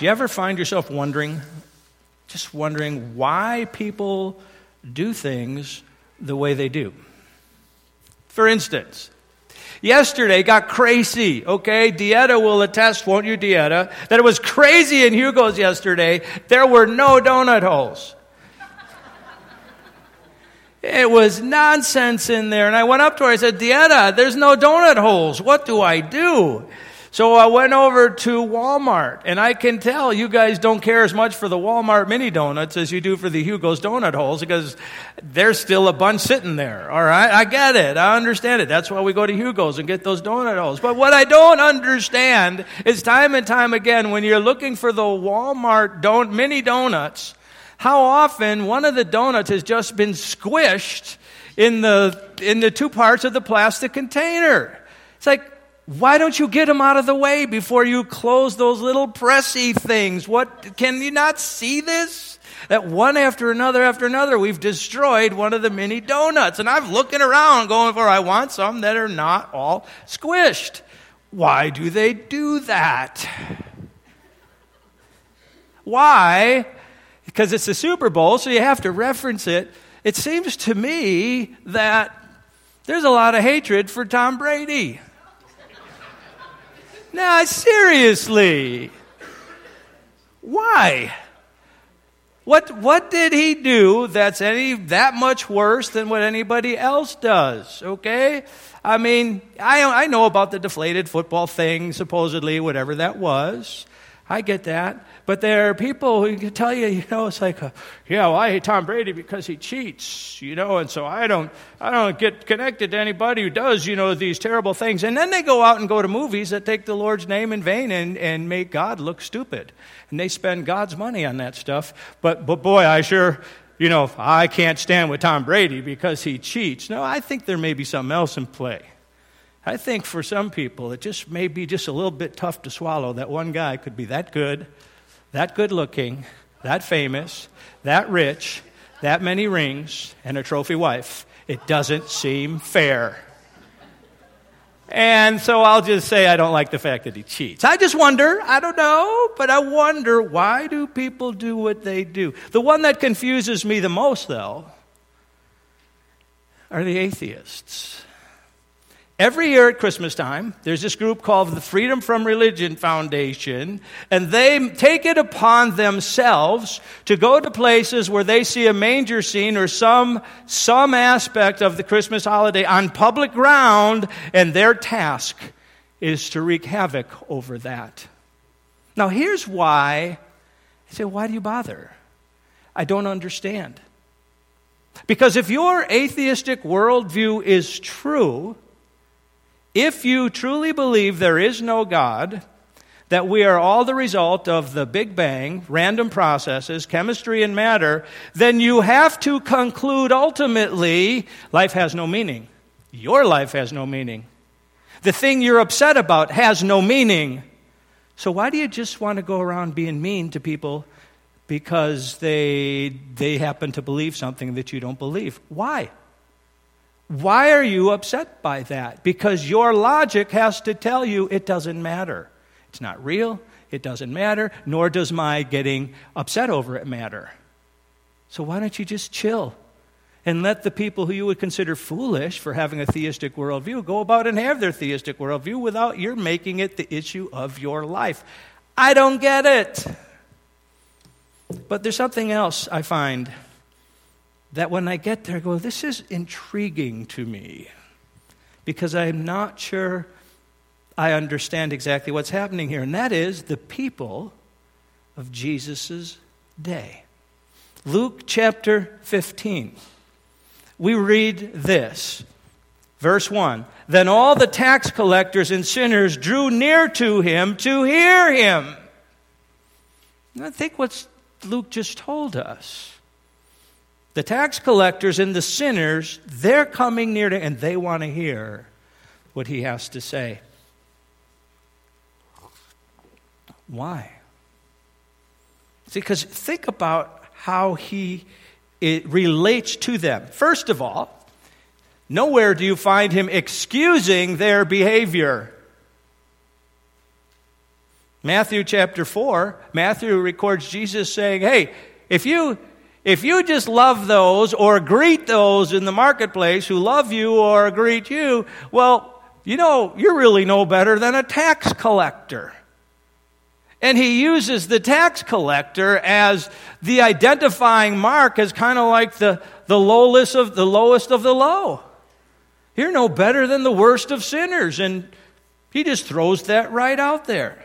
Do you ever find yourself wondering, just wondering why people do things the way they do? For instance, yesterday got crazy, okay? Dieta will attest, won't you, Dieta, that it was crazy in Hugo's yesterday. There were no donut holes. It was nonsense in there. And I went up to her. I said, Dieta, there's no donut holes. What do I do? So I went over to Walmart, and I can tell you guys don't care as much for the Walmart mini donuts as you do for the Hugo's donut holes because there's still a bunch sitting there. All right, I get it. I understand it. That's why we go to Hugo's and get those donut holes. But what I don't understand is time and time again when you're looking for the Walmart don- mini donuts, how often one of the donuts has just been squished in the in the two parts of the plastic container. It's like why don't you get them out of the way before you close those little pressy things? What, can you not see this? That one after another after another, we've destroyed one of the mini donuts. And I'm looking around going for, I want some that are not all squished. Why do they do that? Why? Because it's the Super Bowl, so you have to reference it. It seems to me that there's a lot of hatred for Tom Brady. Now, seriously. Why? What, what did he do that's any that much worse than what anybody else does? Okay? I mean, I, I know about the deflated football thing, supposedly, whatever that was. I get that. But there are people who can tell you, you know, it's like, a, yeah, well, I hate Tom Brady because he cheats, you know, and so I don't, I don't get connected to anybody who does, you know, these terrible things. And then they go out and go to movies that take the Lord's name in vain and, and make God look stupid. And they spend God's money on that stuff. But, but boy, I sure, you know, I can't stand with Tom Brady because he cheats. No, I think there may be something else in play. I think for some people, it just may be just a little bit tough to swallow that one guy could be that good, that good looking, that famous, that rich, that many rings, and a trophy wife. It doesn't seem fair. And so I'll just say I don't like the fact that he cheats. I just wonder, I don't know, but I wonder why do people do what they do? The one that confuses me the most, though, are the atheists. Every year at Christmas time, there's this group called the Freedom from Religion Foundation, and they take it upon themselves to go to places where they see a manger scene or some, some aspect of the Christmas holiday on public ground, and their task is to wreak havoc over that. Now, here's why I say, why do you bother? I don't understand. Because if your atheistic worldview is true, if you truly believe there is no God, that we are all the result of the Big Bang, random processes, chemistry, and matter, then you have to conclude ultimately life has no meaning. Your life has no meaning. The thing you're upset about has no meaning. So why do you just want to go around being mean to people because they, they happen to believe something that you don't believe? Why? Why are you upset by that? Because your logic has to tell you it doesn't matter. It's not real, it doesn't matter, nor does my getting upset over it matter. So why don't you just chill and let the people who you would consider foolish for having a theistic worldview go about and have their theistic worldview without your making it the issue of your life? I don't get it. But there's something else I find that when I get there, I go, this is intriguing to me because I'm not sure I understand exactly what's happening here. And that is the people of Jesus' day. Luke chapter 15. We read this. Verse 1 Then all the tax collectors and sinners drew near to him to hear him. And I think what Luke just told us. The tax collectors and the sinners, they're coming near to, and they want to hear what he has to say. Why? See, because think about how he it relates to them. First of all, nowhere do you find him excusing their behavior. Matthew chapter 4, Matthew records Jesus saying, Hey, if you if you just love those or greet those in the marketplace who love you or greet you, well, you know, you're really no better than a tax collector. And he uses the tax collector as the identifying mark as kind of like the, the lowest of the lowest of the low. You're no better than the worst of sinners. And he just throws that right out there.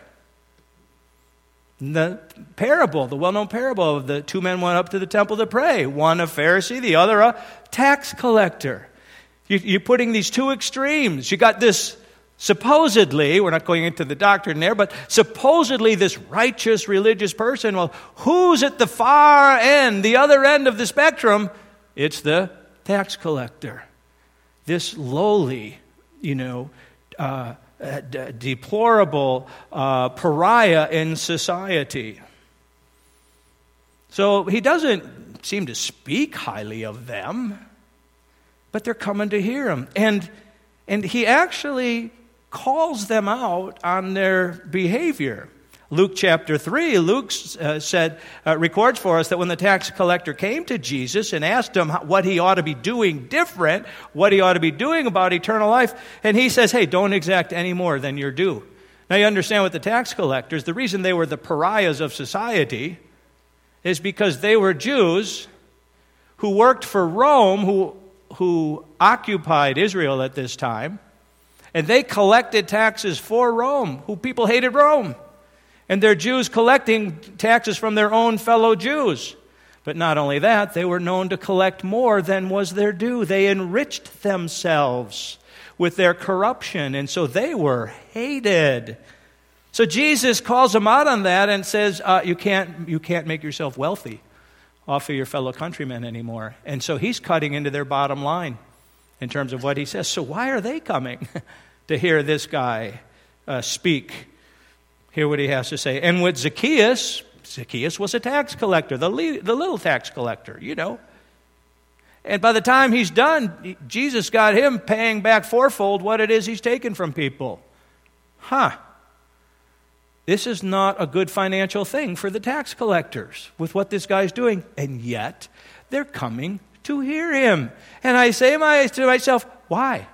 The parable, the well known parable of the two men went up to the temple to pray one a Pharisee, the other a tax collector. You, are putting these two extremes. You got this supposedly, we're not going into the doctrine there, but supposedly this righteous religious person. Well, who's at the far end, the other end of the spectrum? It's the tax collector. This lowly, you know, uh, uh, d- deplorable uh, pariah in society. So he doesn't seem to speak highly of them, but they're coming to hear him. And, and he actually calls them out on their behavior. Luke chapter 3, Luke uh, said, uh, records for us that when the tax collector came to Jesus and asked him what he ought to be doing different, what he ought to be doing about eternal life, and he says, Hey, don't exact any more than you're due. Now, you understand what the tax collectors, the reason they were the pariahs of society is because they were Jews who worked for Rome, who, who occupied Israel at this time, and they collected taxes for Rome, who people hated Rome. And they're Jews collecting taxes from their own fellow Jews. But not only that, they were known to collect more than was their due. They enriched themselves with their corruption, and so they were hated. So Jesus calls them out on that and says, uh, you, can't, you can't make yourself wealthy off of your fellow countrymen anymore. And so he's cutting into their bottom line in terms of what he says. So why are they coming to hear this guy uh, speak? Hear what he has to say. And with Zacchaeus, Zacchaeus was a tax collector, the, le- the little tax collector, you know. And by the time he's done, Jesus got him paying back fourfold what it is he's taken from people. Huh. This is not a good financial thing for the tax collectors with what this guy's doing. And yet, they're coming to hear him. And I say to myself, why?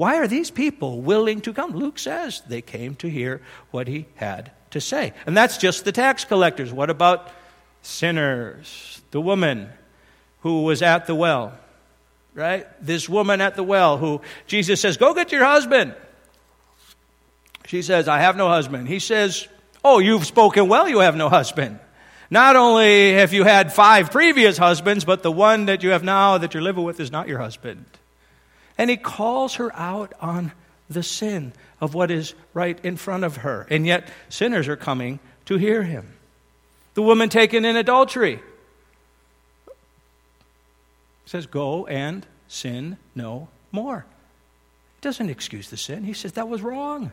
Why are these people willing to come? Luke says they came to hear what he had to say. And that's just the tax collectors. What about sinners? The woman who was at the well, right? This woman at the well who Jesus says, Go get your husband. She says, I have no husband. He says, Oh, you've spoken well, you have no husband. Not only have you had five previous husbands, but the one that you have now that you're living with is not your husband. And he calls her out on the sin of what is right in front of her. And yet, sinners are coming to hear him. The woman taken in adultery says, Go and sin no more. He doesn't excuse the sin. He says, That was wrong.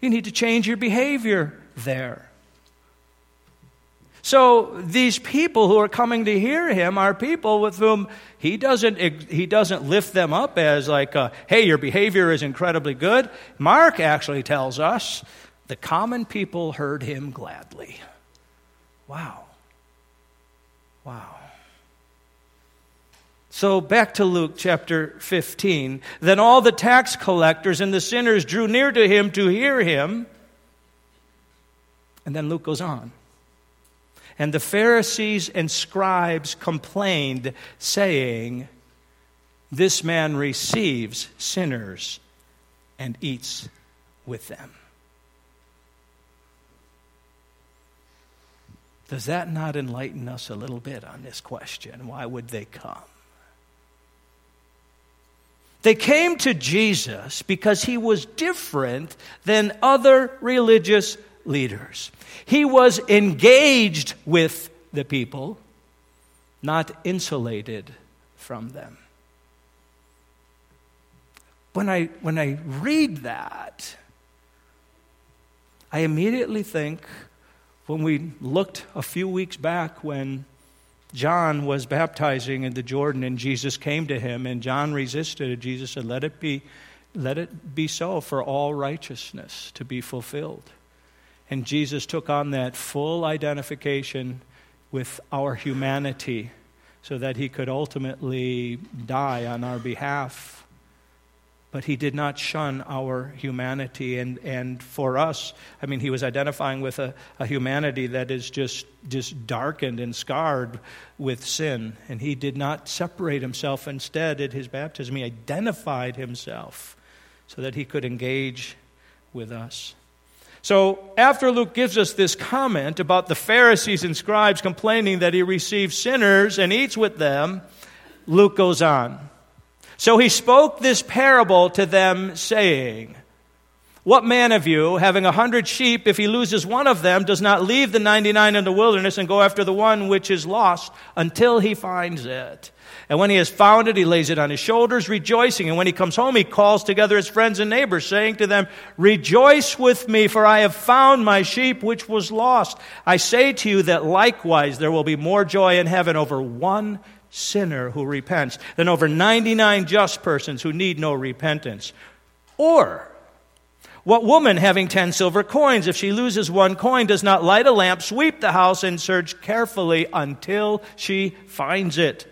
You need to change your behavior there. So these people who are coming to hear him are people with whom he doesn't, he doesn't lift them up as like, uh, hey, your behavior is incredibly good. Mark actually tells us the common people heard him gladly. Wow. Wow. So back to Luke chapter 15. Then all the tax collectors and the sinners drew near to him to hear him. And then Luke goes on. And the Pharisees and scribes complained, saying, This man receives sinners and eats with them. Does that not enlighten us a little bit on this question? Why would they come? They came to Jesus because he was different than other religious leaders. He was engaged with the people, not insulated from them. When I, when I read that, I immediately think when we looked a few weeks back when John was baptizing in the Jordan and Jesus came to him and John resisted Jesus said, Let it be let it be so for all righteousness to be fulfilled. And Jesus took on that full identification with our humanity so that he could ultimately die on our behalf but he did not shun our humanity. And, and for us, I mean, he was identifying with a, a humanity that is just, just darkened and scarred with sin. And he did not separate himself. Instead, at his baptism, he identified himself so that he could engage with us. So, after Luke gives us this comment about the Pharisees and scribes complaining that he receives sinners and eats with them, Luke goes on. So he spoke this parable to them, saying, What man of you, having a hundred sheep, if he loses one of them, does not leave the ninety nine in the wilderness and go after the one which is lost until he finds it? And when he has found it, he lays it on his shoulders, rejoicing. And when he comes home, he calls together his friends and neighbors, saying to them, Rejoice with me, for I have found my sheep which was lost. I say to you that likewise there will be more joy in heaven over one sinner who repents than over 99 just persons who need no repentance. Or, what woman having 10 silver coins, if she loses one coin, does not light a lamp, sweep the house, and search carefully until she finds it?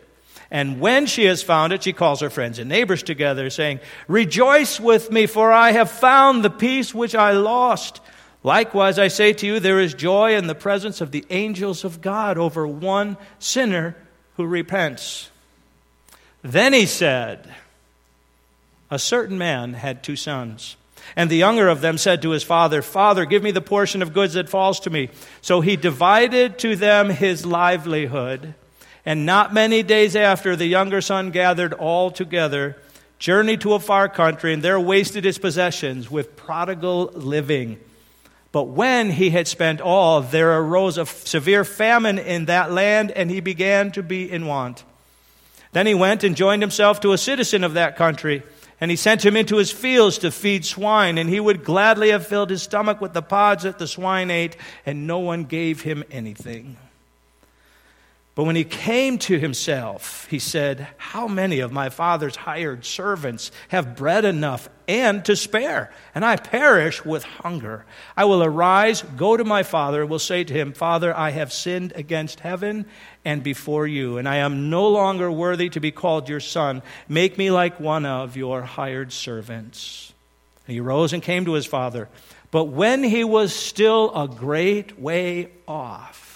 And when she has found it, she calls her friends and neighbors together, saying, Rejoice with me, for I have found the piece which I lost. Likewise, I say to you, there is joy in the presence of the angels of God over one sinner who repents. Then he said, A certain man had two sons. And the younger of them said to his father, Father, give me the portion of goods that falls to me. So he divided to them his livelihood. And not many days after, the younger son gathered all together, journeyed to a far country, and there wasted his possessions with prodigal living. But when he had spent all, there arose a severe famine in that land, and he began to be in want. Then he went and joined himself to a citizen of that country, and he sent him into his fields to feed swine, and he would gladly have filled his stomach with the pods that the swine ate, and no one gave him anything. But when he came to himself, he said, How many of my father's hired servants have bread enough and to spare? And I perish with hunger. I will arise, go to my father, and will say to him, Father, I have sinned against heaven and before you, and I am no longer worthy to be called your son. Make me like one of your hired servants. And he rose and came to his father. But when he was still a great way off,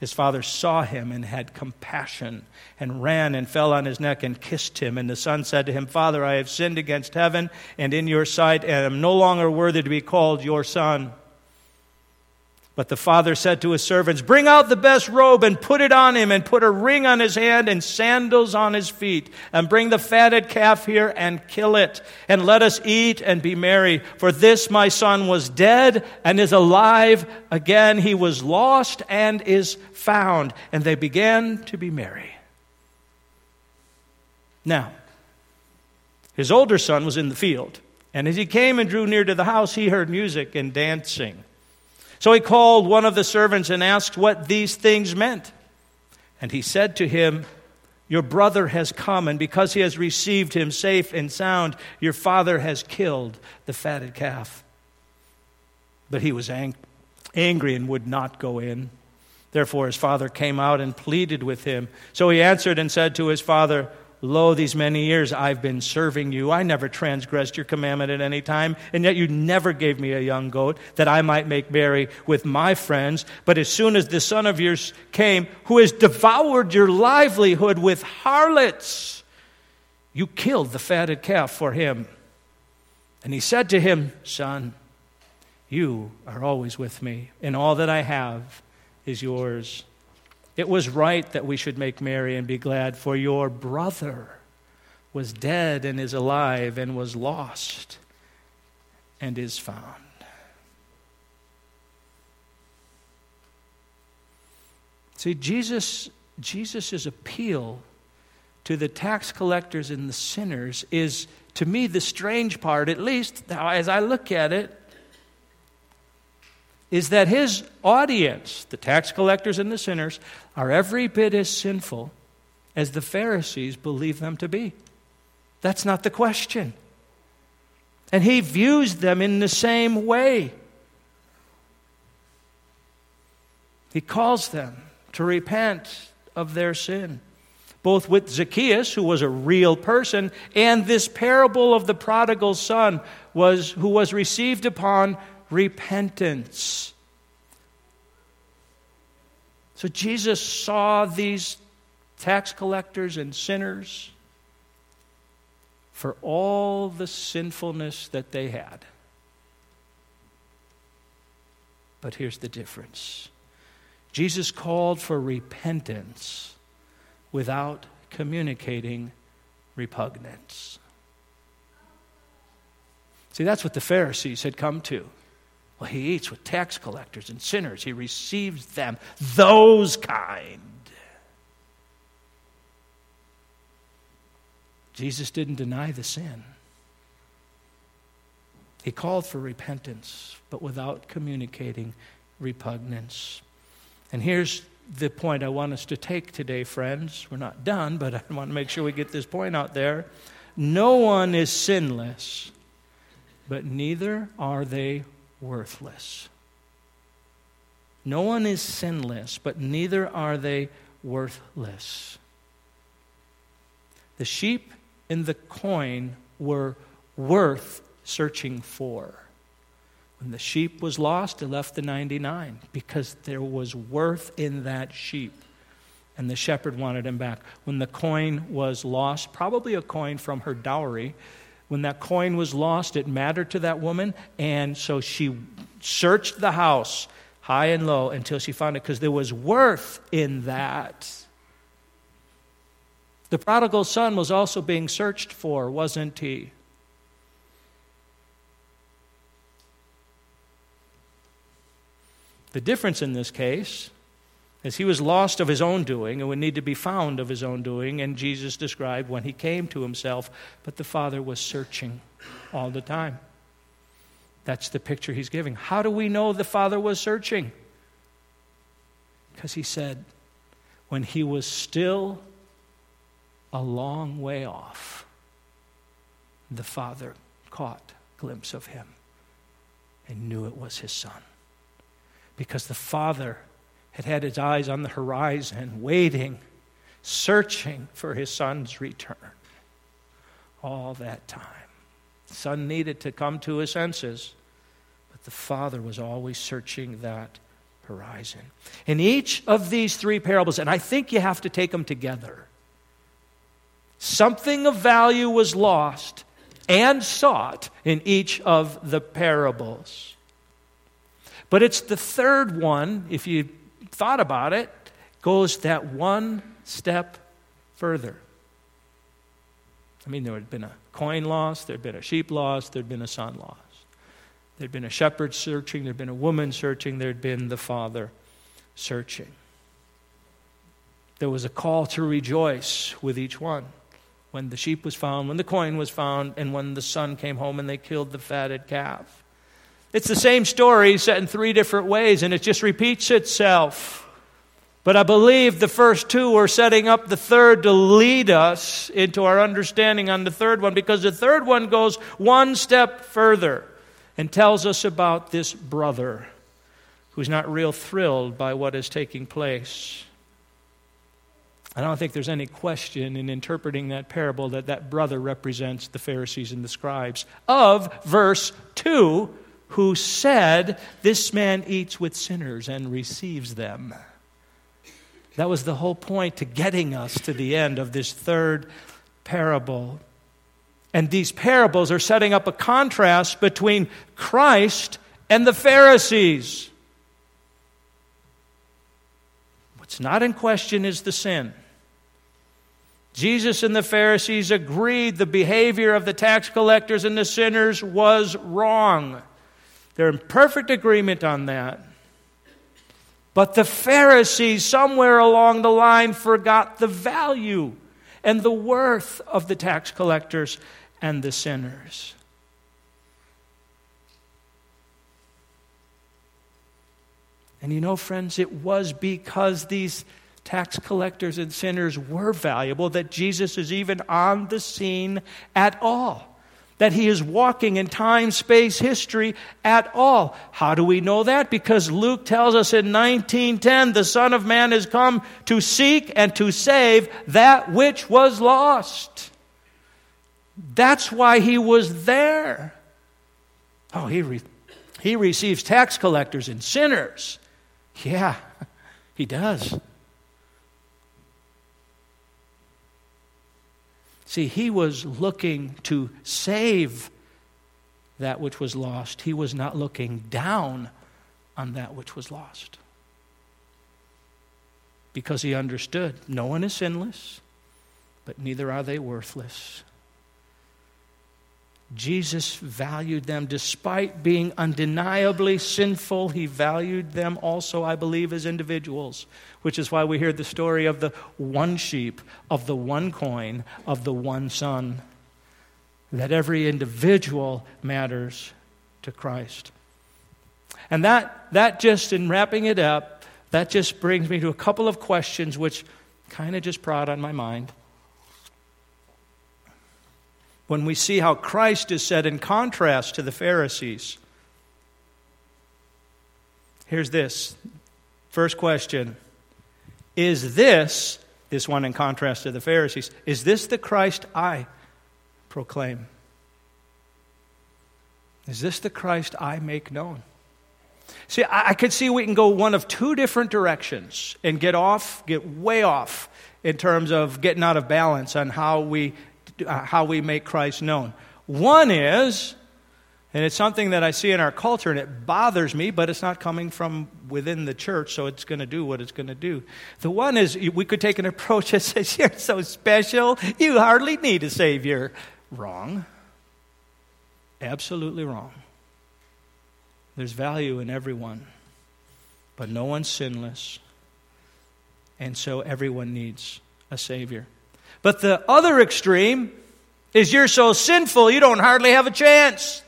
his father saw him and had compassion and ran and fell on his neck and kissed him. And the son said to him, Father, I have sinned against heaven and in your sight, and am no longer worthy to be called your son. But the father said to his servants, Bring out the best robe and put it on him, and put a ring on his hand and sandals on his feet. And bring the fatted calf here and kill it. And let us eat and be merry. For this my son was dead and is alive again. He was lost and is found. And they began to be merry. Now, his older son was in the field. And as he came and drew near to the house, he heard music and dancing. So he called one of the servants and asked what these things meant. And he said to him, Your brother has come, and because he has received him safe and sound, your father has killed the fatted calf. But he was ang- angry and would not go in. Therefore, his father came out and pleaded with him. So he answered and said to his father, Lo, these many years I've been serving you. I never transgressed your commandment at any time, and yet you never gave me a young goat that I might make merry with my friends. But as soon as the son of yours came, who has devoured your livelihood with harlots, you killed the fatted calf for him. And he said to him, Son, you are always with me, and all that I have is yours. It was right that we should make merry and be glad, for your brother was dead and is alive, and was lost and is found. See, Jesus, Jesus' appeal to the tax collectors and the sinners is, to me, the strange part, at least as I look at it, is that his audience, the tax collectors and the sinners, are every bit as sinful as the Pharisees believe them to be. That's not the question. And he views them in the same way. He calls them to repent of their sin. Both with Zacchaeus, who was a real person, and this parable of the prodigal son, was, who was received upon repentance. So Jesus saw these tax collectors and sinners for all the sinfulness that they had. But here's the difference Jesus called for repentance without communicating repugnance. See, that's what the Pharisees had come to. Well, he eats with tax collectors and sinners. He receives them, those kind. Jesus didn't deny the sin. He called for repentance, but without communicating repugnance. And here's the point I want us to take today, friends. We're not done, but I want to make sure we get this point out there. No one is sinless, but neither are they worthless. No one is sinless, but neither are they worthless. The sheep and the coin were worth searching for. When the sheep was lost, they left the 99 because there was worth in that sheep. And the shepherd wanted him back. When the coin was lost, probably a coin from her dowry, when that coin was lost, it mattered to that woman, and so she searched the house high and low until she found it because there was worth in that. The prodigal son was also being searched for, wasn't he? The difference in this case as he was lost of his own doing and would need to be found of his own doing, and Jesus described when he came to himself, but the Father was searching all the time. That's the picture he's giving. How do we know the Father was searching? Because he said, when he was still a long way off, the Father caught a glimpse of him and knew it was his son. Because the Father had had his eyes on the horizon, waiting, searching for his son's return. All that time. The son needed to come to his senses, but the father was always searching that horizon. In each of these three parables, and I think you have to take them together, something of value was lost and sought in each of the parables. But it's the third one, if you thought about it, goes that one step further. I mean, there had been a coin lost, there had been a sheep lost, there had been a son lost. There had been a shepherd searching, there had been a woman searching, there had been the father searching. There was a call to rejoice with each one when the sheep was found, when the coin was found, and when the son came home and they killed the fatted calf. It's the same story set in three different ways, and it just repeats itself. But I believe the first two are setting up the third to lead us into our understanding on the third one, because the third one goes one step further and tells us about this brother who's not real thrilled by what is taking place. I don't think there's any question in interpreting that parable that that brother represents the Pharisees and the scribes of verse 2 who said, This man eats with sinners and receives them. That was the whole point to getting us to the end of this third parable. And these parables are setting up a contrast between Christ and the Pharisees. What's not in question is the sin. Jesus and the Pharisees agreed the behavior of the tax collectors and the sinners was wrong. They're in perfect agreement on that. But the Pharisees, somewhere along the line, forgot the value and the worth of the tax collectors and the sinners. And you know, friends, it was because these tax collectors and sinners were valuable, that Jesus is even on the scene at all. That he is walking in time, space, history at all. How do we know that? Because Luke tells us in 1910 the Son of Man has come to seek and to save that which was lost. That's why he was there. Oh, he, re- he receives tax collectors and sinners. Yeah, he does. See, he was looking to save that which was lost. He was not looking down on that which was lost. Because he understood no one is sinless, but neither are they worthless. Jesus valued them despite being undeniably sinful. He valued them also, I believe, as individuals, which is why we hear the story of the one sheep, of the one coin, of the one son. That every individual matters to Christ. And that, that just, in wrapping it up, that just brings me to a couple of questions which kind of just prod on my mind when we see how Christ is set in contrast to the Pharisees. Here's this. First question Is this, this one in contrast to the Pharisees, is this the Christ I proclaim? Is this the Christ I make known? See, I, I could see we can go one of two different directions and get off, get way off in terms of getting out of balance on how we uh, how we make Christ known. One is, and it's something that I see in our culture, and it bothers me, but it's not coming from within the church, so it's going to do what it's going to do. The one is we could take an approach that says, You're so special, you hardly need a Savior. Wrong. Absolutely wrong. There's value in everyone, but no one's sinless, and so everyone needs a Savior. But the other extreme is you're so sinful you don't hardly have a chance.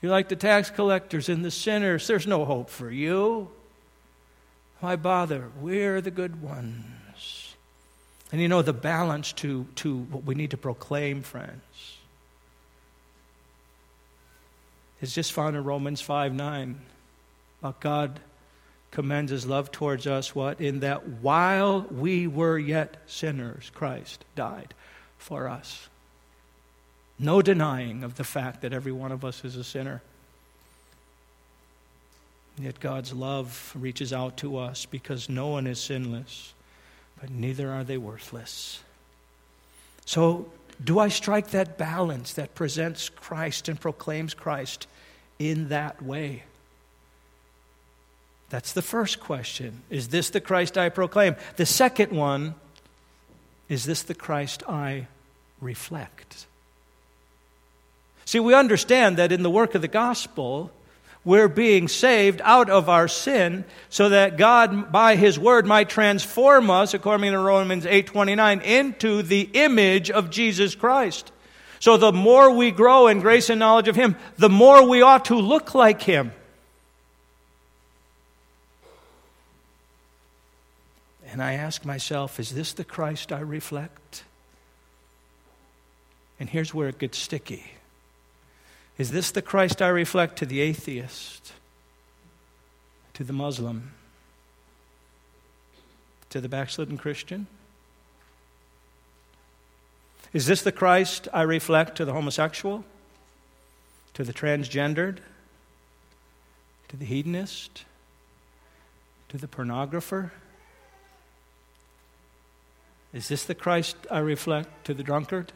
You're like the tax collectors and the sinners. There's no hope for you. Why bother? We're the good ones. And you know the balance to, to what we need to proclaim, friends, is just found in Romans 5 9 about God commends his love towards us what? In that while we were yet sinners christ died for us. No denying of the fact that every one of us is a sinner. Yet god's love reaches out to us because no one is sinless but neither are they worthless. So do i strike that balance that presents christ and proclaims christ in that way that's the first question. Is this the Christ I proclaim? The second one, is this the Christ I reflect? See, we understand that in the work of the gospel, we're being saved out of our sin so that God by his word might transform us according to Romans 8:29 into the image of Jesus Christ. So the more we grow in grace and knowledge of him, the more we ought to look like him. And I ask myself, is this the Christ I reflect? And here's where it gets sticky. Is this the Christ I reflect to the atheist, to the Muslim, to the backslidden Christian? Is this the Christ I reflect to the homosexual, to the transgendered, to the hedonist, to the pornographer? Is this the Christ I reflect to the drunkard?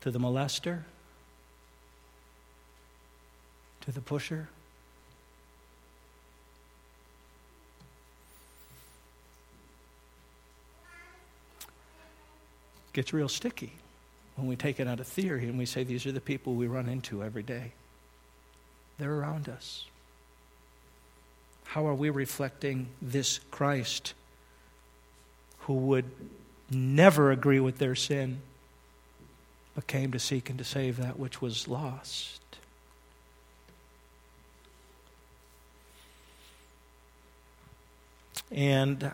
To the molester? To the pusher? gets real sticky when we take it out of theory and we say these are the people we run into every day. They're around us. How are we reflecting this Christ who would never agree with their sin, but came to seek and to save that which was lost. And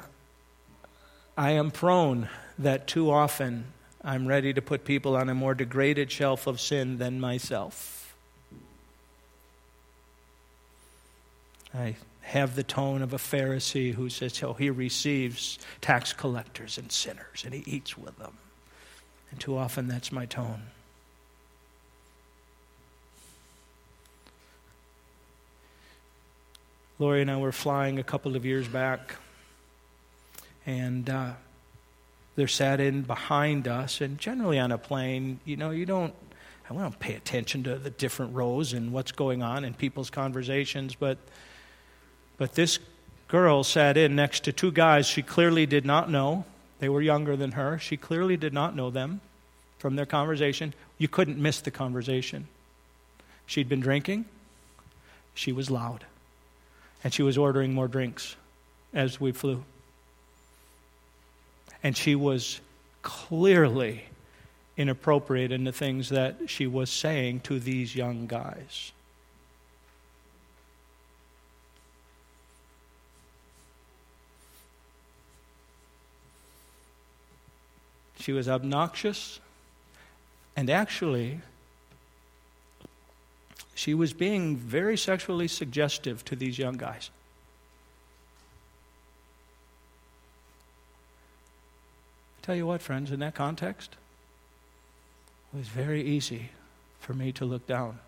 I am prone that too often I'm ready to put people on a more degraded shelf of sin than myself. I have the tone of a Pharisee who says, oh, he receives tax collectors and sinners and he eats with them. And too often that's my tone. Lori and I were flying a couple of years back, and uh, they're sat in behind us. And generally on a plane, you know, you don't, I don't pay attention to the different rows and what's going on in people's conversations, but, but this girl sat in next to two guys she clearly did not know. They were younger than her. She clearly did not know them from their conversation. You couldn't miss the conversation. She'd been drinking, she was loud and she was ordering more drinks as we flew. And she was clearly inappropriate in the things that she was saying to these young guys. She was obnoxious, and actually, she was being very sexually suggestive to these young guys. I tell you what, friends, in that context, it was very easy for me to look down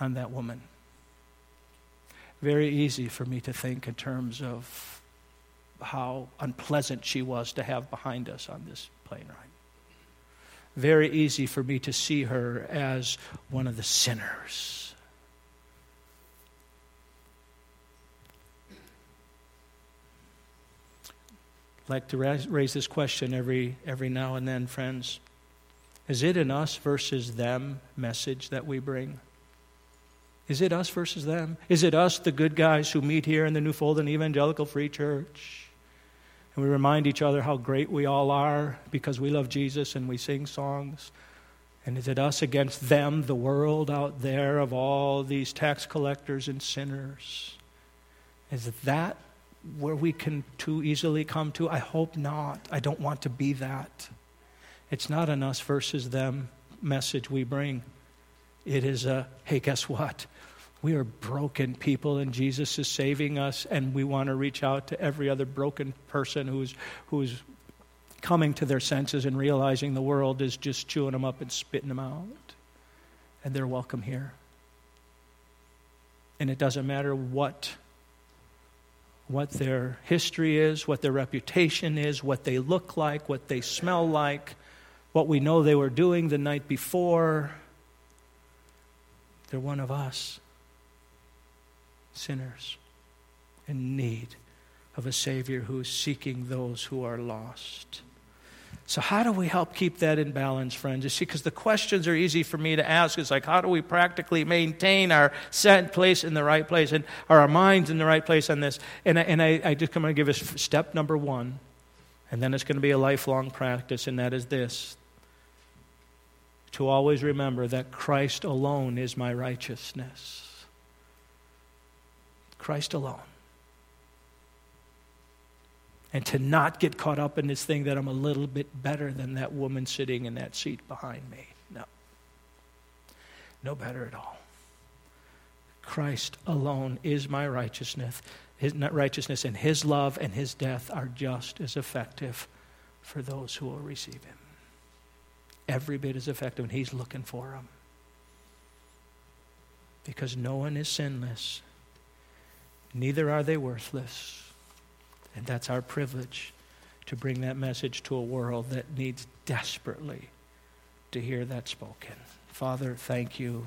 on that woman. Very easy for me to think in terms of how unpleasant she was to have behind us on this ride very easy for me to see her as one of the sinners. I'd like to raise this question every, every now and then, friends. Is it an us versus them message that we bring? Is it us versus them? Is it us, the good guys who meet here in the Newfolden Evangelical Free Church? And we remind each other how great we all are because we love Jesus and we sing songs. And is it us against them, the world out there of all these tax collectors and sinners? Is that where we can too easily come to? I hope not. I don't want to be that. It's not an us versus them message we bring. It is a, hey, guess what? We are broken people, and Jesus is saving us, and we want to reach out to every other broken person who's, who's coming to their senses and realizing the world is just chewing them up and spitting them out. And they're welcome here. And it doesn't matter what, what their history is, what their reputation is, what they look like, what they smell like, what we know they were doing the night before. They're one of us sinners in need of a Savior who is seeking those who are lost. So, how do we help keep that in balance, friends? You see, because the questions are easy for me to ask. It's like, how do we practically maintain our set place in the right place and our minds in the right place on this? And, I, and I, I just come to give us step number one, and then it's going to be a lifelong practice, and that is this to always remember that Christ alone is my righteousness. Christ alone. And to not get caught up in this thing that I'm a little bit better than that woman sitting in that seat behind me. No. No better at all. Christ alone is my righteousness. His righteousness and his love and his death are just as effective for those who will receive him. Every bit as effective, and he's looking for them. Because no one is sinless neither are they worthless. And that's our privilege to bring that message to a world that needs desperately to hear that spoken. Father, thank you.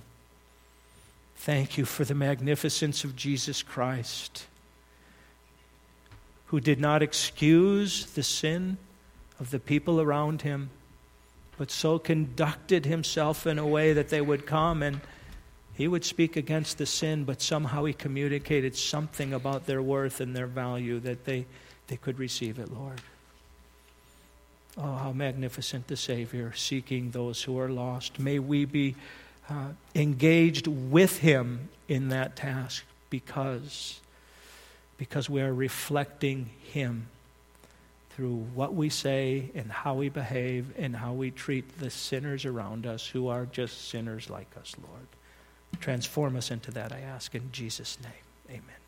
Thank you for the magnificence of Jesus Christ, who did not excuse the sin of the people around him, but so conducted himself in a way that they would come and he would speak against the sin, but somehow he communicated something about their worth and their value that they, they could receive it, Lord. Oh, how magnificent the Savior, seeking those who are lost. May we be uh, engaged with him in that task because, because we are reflecting him through what we say and how we behave and how we treat the sinners around us who are just sinners like us, Lord. Transform us into that, I ask in Jesus' name. Amen.